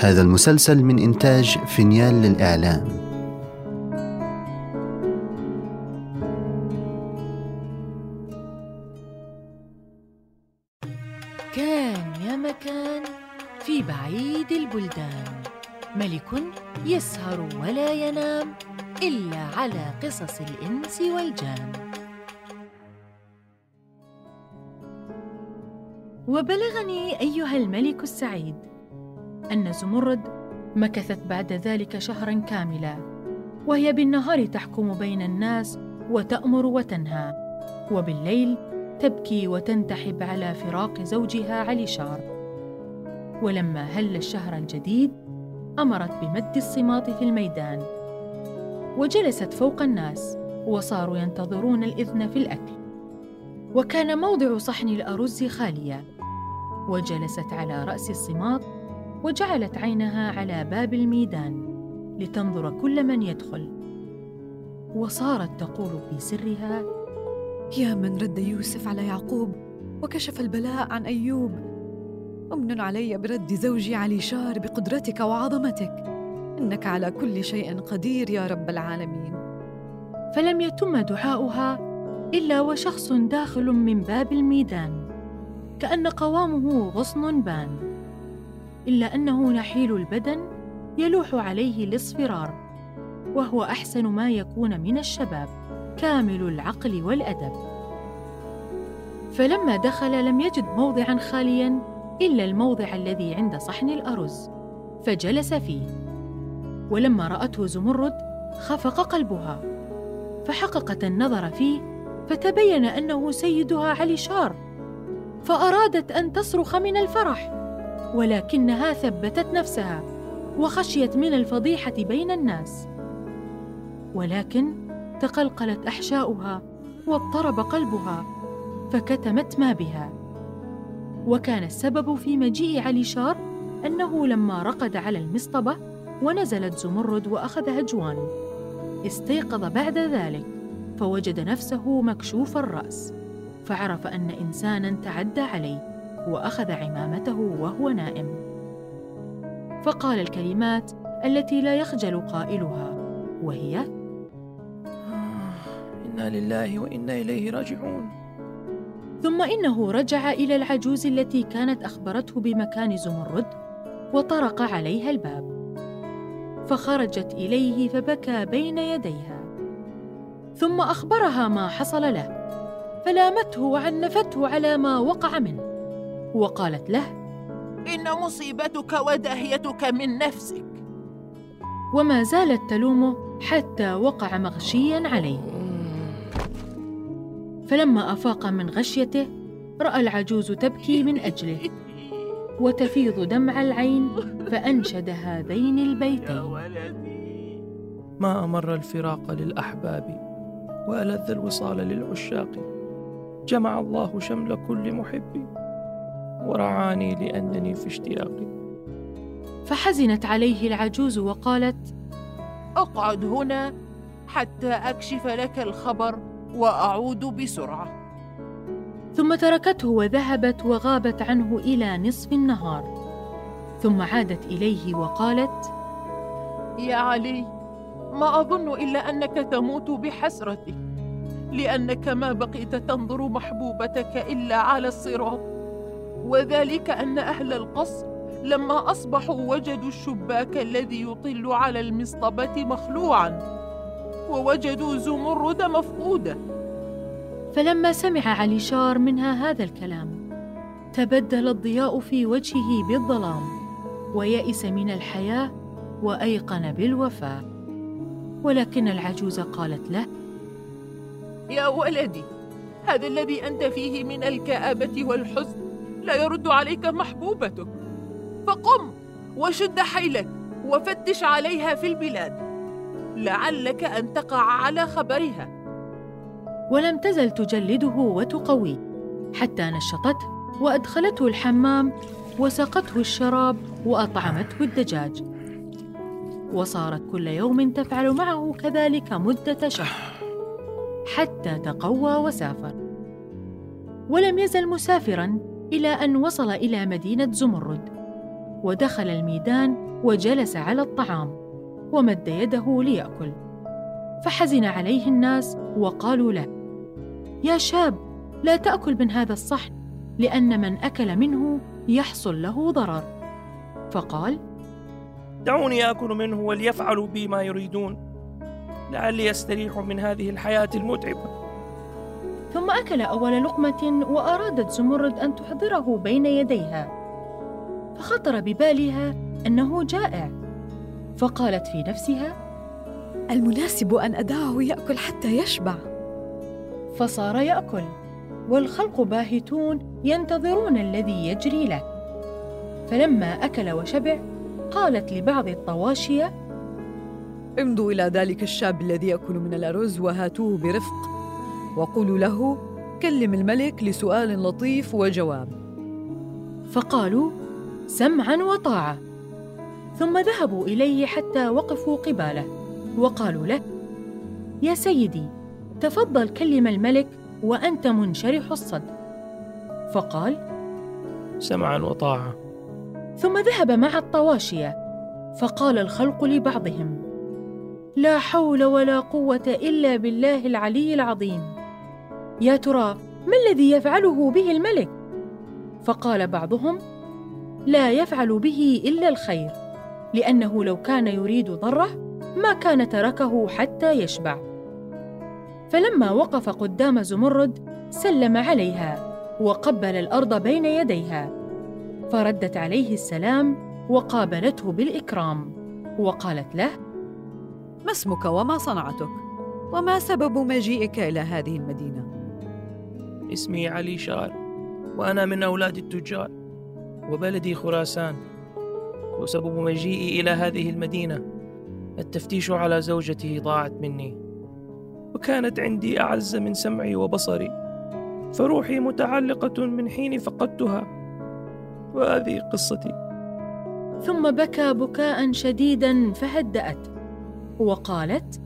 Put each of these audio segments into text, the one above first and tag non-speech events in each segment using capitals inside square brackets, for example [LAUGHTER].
هذا المسلسل من إنتاج فينيال للإعلام. كان يا مكان في بعيد البلدان. ملك يسهر ولا ينام إلا على قصص الإنس والجان. وبلغني أيها الملك السعيد أن زمرد مكثت بعد ذلك شهرا كاملا وهي بالنهار تحكم بين الناس وتأمر وتنهى وبالليل تبكي وتنتحب على فراق زوجها علشار ولما هل الشهر الجديد أمرت بمد الصماط في الميدان. وجلست فوق الناس وصاروا ينتظرون الإذن في الأكل. وكان موضع صحن الأرز خاليا. وجلست على رأس الصماط وجعلت عينها على باب الميدان لتنظر كل من يدخل. وصارت تقول في سرها يا من رد يوسف على يعقوب وكشف البلاء عن أيوب. أمن علي برد زوجي علي شار بقدرتك وعظمتك. إنك على كل شيء قدير يا رب العالمين. فلم يتم دعاؤها إلا وشخص داخل من باب الميدان كأن قوامه غصن بان. إلا أنه نحيل البدن يلوح عليه الاصفرار وهو أحسن ما يكون من الشباب كامل العقل والأدب. فلما دخل لم يجد موضعا خاليا إلا الموضع الذي عند صحن الأرز فجلس فيه. ولما رأته زمرد خفق قلبها فحققت النظر فيه فتبين أنه سيدها علي شار فأرادت أن تصرخ من الفرح. ولكنها ثبتت نفسها وخشيت من الفضيحة بين الناس. ولكن تقلقلت أحشاؤها واضطرب قلبها فكتمت ما بها. وكان السبب في مجيء علي شار أنه لما رقد على المصطبة ونزلت زمرد واخذ هجوان استيقظ بعد ذلك فوجد نفسه مكشوف الرأس فعرف أن إنسانا تعدى عليه. وأخذ عمامته وهو نائم. فقال الكلمات التي لا يخجل قائلها وهي إنا لله وإنا إليه راجعون. ثم إنه رجع إلى العجوز التي كانت أخبرته بمكان زمرد وطرق عليها الباب. فخرجت إليه فبكى بين يديها. ثم أخبرها ما حصل له فلامته وعنفته على ما وقع منه. وقالت له إن مصيبتك وداهيتك من نفسك. وما زالت تلومه حتى وقع مغشيا عليه. فلما أفاق من غشيته رأى العجوز تبكي من أجله وتفيض دمع العين فأنشد هذين البيتين. ما أمر الفراق للأحباب وألذ الوصال للعشاق. جمع الله شمل كل محب. ورعاني لأنني في اشتياقي. فحزنت عليه العجوز وقالت أقعد هنا حتى أكشف لك الخبر وأعود بسرعة. ثم تركته وذهبت وغابت عنه إلى نصف النهار. ثم عادت إليه وقالت يا علي ما أظن إلا أنك تموت بحسرتك لأنك ما بقيت تنظر محبوبتك إلا على الصراط. وذلك أن أهل القصر لما أصبحوا وجدوا الشباك الذي يطل على المصطبة مخلوعا ووجدوا زمرد مفقودة. فلما سمع علي شار منها هذا الكلام تبدل الضياء في وجهه بالظلام ويئس من الحياة وأيقن بالوفاة. ولكن العجوز قالت له يا ولدي هذا الذي أنت فيه من الكآبة والحزن لا يرد عليك محبوبتك. فقم وشد حيلك وفتش عليها في البلاد. لعلك أن تقع على خبرها. ولم تزل تجلده وتقويه حتى نشطته وأدخلته الحمام وسقته الشراب وأطعمته الدجاج. وصارت كل يوم تفعل معه كذلك مدة شهر حتى تقوى وسافر. ولم يزل مسافرا إلى أن وصل إلى مدينة زمرد. ودخل الميدان وجلس على الطعام ومد يده ليأكل. فحزن عليه الناس وقالوا له يا شاب لا تأكل من هذا الصحن لأن من أكل منه يحصل له ضرر. فقال دعوني آكل منه وليفعلوا بي ما يريدون لعلي أستريح من هذه الحياة المتعبة. ثم أكل أول لقمة وأرادت زمرد أن تحضره بين يديها فخطر ببالها أنه جائع فقالت في نفسها المناسب أن أدعه يأكل حتى يشبع. فصار يأكل والخلق باهتون ينتظرون الذي يجري له. فلما أكل وشبع قالت لبعض الطواشية امضوا إلى ذلك الشاب الذي يأكل من الأرز وهاتوه برفق. وقولوا له كلم الملك لسؤال لطيف وجواب. فقالوا سمعا وطاعة. ثم ذهبوا إليه حتى وقفوا قباله وقالوا له يا سيدي تفضل كلم الملك وأنت منشرح الصدر. فقال سمعا وطاعة. ثم ذهب مع الطواشية فقال الخلق لبعضهم لا حول ولا قوة إلا بالله العلي العظيم. يا ترى ما الذي يفعله به الملك؟ فقال بعضهم لا يفعل به إلا الخير لأنه لو كان يريد ضره ما كان تركه حتى يشبع. فلما وقف قدام زمرد سلم عليها وقبل الأرض بين يديها فردت عليه السلام وقابلته بالإكرام وقالت له ما اسمك وما صنعتك؟ وما سبب مجيئك إلى هذه المدينة؟ اسمي علي شار وأنا من أولاد التجار وبلدي خراسان. وسبب مجيئي إلى هذه المدينة التفتيش على زوجتي ضاعت مني وكانت عندي أعز من سمعي وبصري فروحي متعلقة من حين فقدتها وهذه قصتي. ثم بكى بكاء شديدا فهدأت وقالت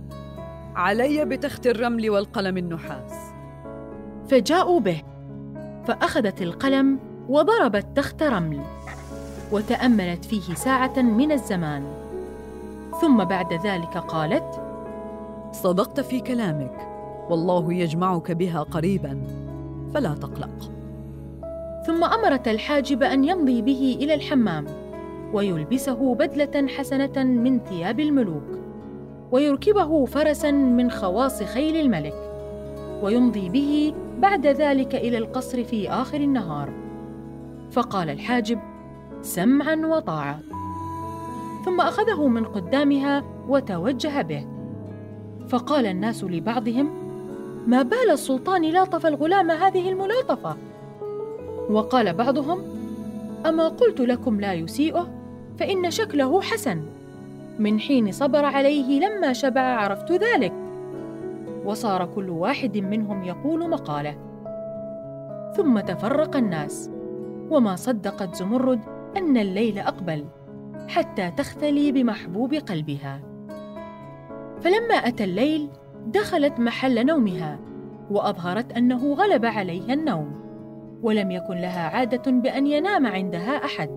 علي بتخت الرمل والقلم النحاس. فجاءوا به فأخذت القلم وضربت تخت رمل وتأملت فيه ساعة من الزمان. ثم بعد ذلك قالت صدقت في كلامك والله يجمعك بها قريبا فلا تقلق. ثم أمرت الحاجب أن يمضي به إلى الحمام ويلبسه بدلة حسنة من ثياب الملوك ويركبه فرسا من خواص خيل الملك ويمضي به بعد ذلك إلى القصر في آخر النهار. فقال الحاجب سمعا وطاعة. ثم أخذه من قدامها وتوجه به. فقال الناس لبعضهم ما بال السلطان لاطف الغلام هذه الملاطفة؟ وقال بعضهم أما قلت لكم لا يسيئه فإن شكله حسن. من حين صبر عليه لما شبع عرفت ذلك. وصار كل واحد منهم يقول مقاله. ثم تفرق الناس. وما صدقت زمرد أن الليل أقبل حتى تختلي بمحبوب قلبها. فلما أتى الليل دخلت محل نومها وأظهرت أنه غلب عليها النوم ولم يكن لها عادة بأن ينام عندها أحد.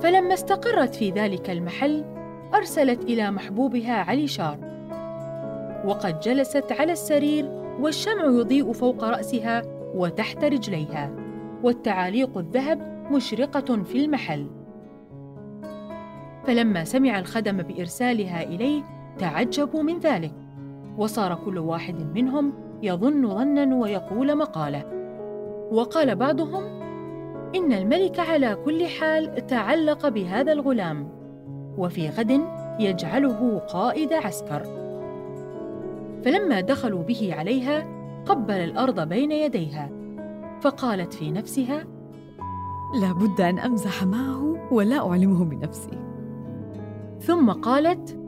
فلما استقرت في ذلك المحل أرسلت إلى محبوبها علي شار. وقد جلست على السرير والشمع يضيء فوق رأسها وتحت رجليها والتعاليق الذهب مشرقة في المحل. فلما سمع الخدم بإرسالها إليه تعجبوا من ذلك وصار كل واحد منهم يظن ظنا ويقول مقاله. وقال بعضهم إن الملك على كل حال تعلق بهذا الغلام وفي غد يجعله قائد عسكر. فلما دخلوا به عليها قبل الأرض بين يديها فقالت في نفسها لا بد أن أمزح معه ولا أعلمه بنفسي. ثم قالت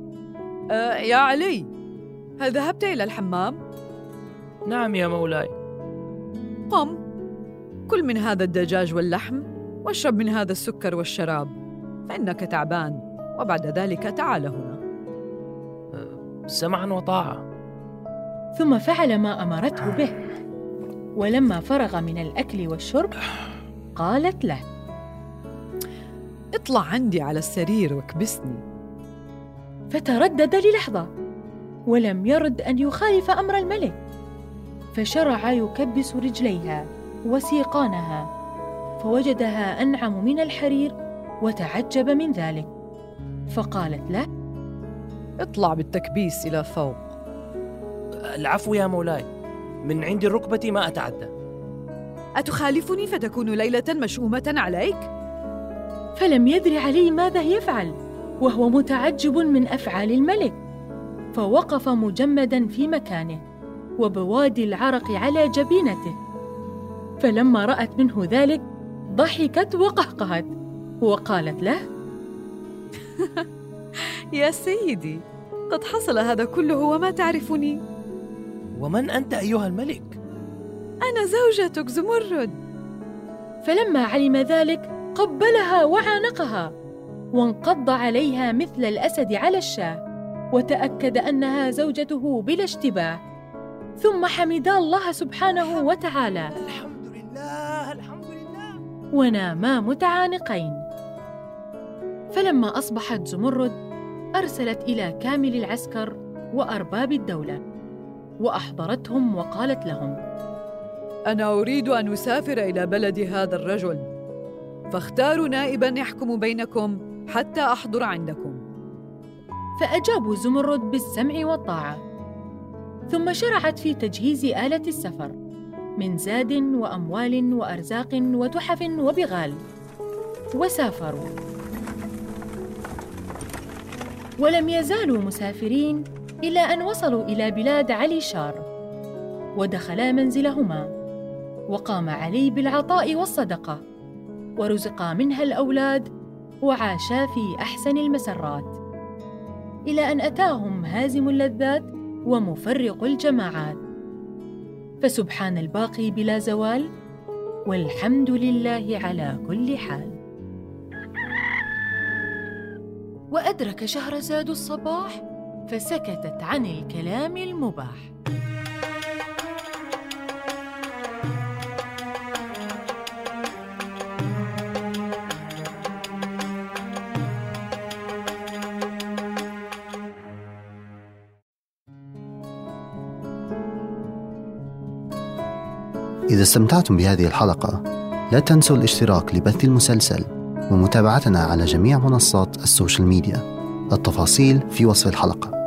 أه يا علي هل ذهبت إلى الحمام؟ نعم يا مولاي. قم كل من هذا الدجاج واللحم واشرب من هذا السكر والشراب فإنك تعبان وبعد ذلك تعال هنا. سمعا وطاعة. ثم فعل ما أمرته به. ولما فرغ من الأكل والشرب قالت له اطلع عندي على السرير واكبسني. فتردد للحظة ولم يرد أن يخالف أمر الملك. فشرع يكبس رجليها وسيقانها فوجدها أنعم من الحرير وتعجب من ذلك. فقالت له اطلع بالتكبيس إلى فوق. العفو يا مولاي. من عند الركبة ما أتعدى. أتخالفني فتكون ليلة مشؤومة عليك؟ فلم يدر علي ماذا يفعل وهو متعجب من أفعال الملك. فوقف مجمدا في مكانه وبوادي العرق على جبينته. فلما رأت منه ذلك ضحكت وقهقهت وقالت له [LAUGHS] يا سيدي قد حصل هذا كله وما تعرفني. ومن أنت أيها الملك؟ أنا زوجتك زمرد. فلما علم ذلك قبلها وعانقها وانقض عليها مثل الأسد على الشاه وتأكد أنها زوجته بلا اشتباه. ثم حمدا الله سبحانه وتعالى. الحمد لله الحمد لله. وناما متعانقين. فلما أصبحت زمرد أرسلت إلى كامل العسكر وأرباب الدولة. وأحضرتهم وقالت لهم أنا أريد أن أسافر إلى بلد هذا الرجل. فاختاروا نائبا يحكم بينكم حتى أحضر عندكم. فأجابوا زمرد بالسمع والطاعة. ثم شرعت في تجهيز آلة السفر من زاد وأموال وأرزاق وتحف وبغال. وسافروا. ولم يزالوا مسافرين إلى أن وصلوا إلى بلاد علي شار ودخلا منزلهما وقام علي بالعطاء والصدقة ورزقا منها الأولاد وعاشا في أحسن المسرات إلى أن أتاهم هازم اللذات ومفرق الجماعات. فسبحان الباقي بلا زوال والحمد لله على كل حال. وأدرك شهرزاد الصباح فسكتت عن الكلام المباح. إذا استمتعتم بهذه الحلقة لا تنسوا الاشتراك لبث المسلسل ومتابعتنا على جميع منصات السوشيال ميديا. التفاصيل في وصف الحلقة.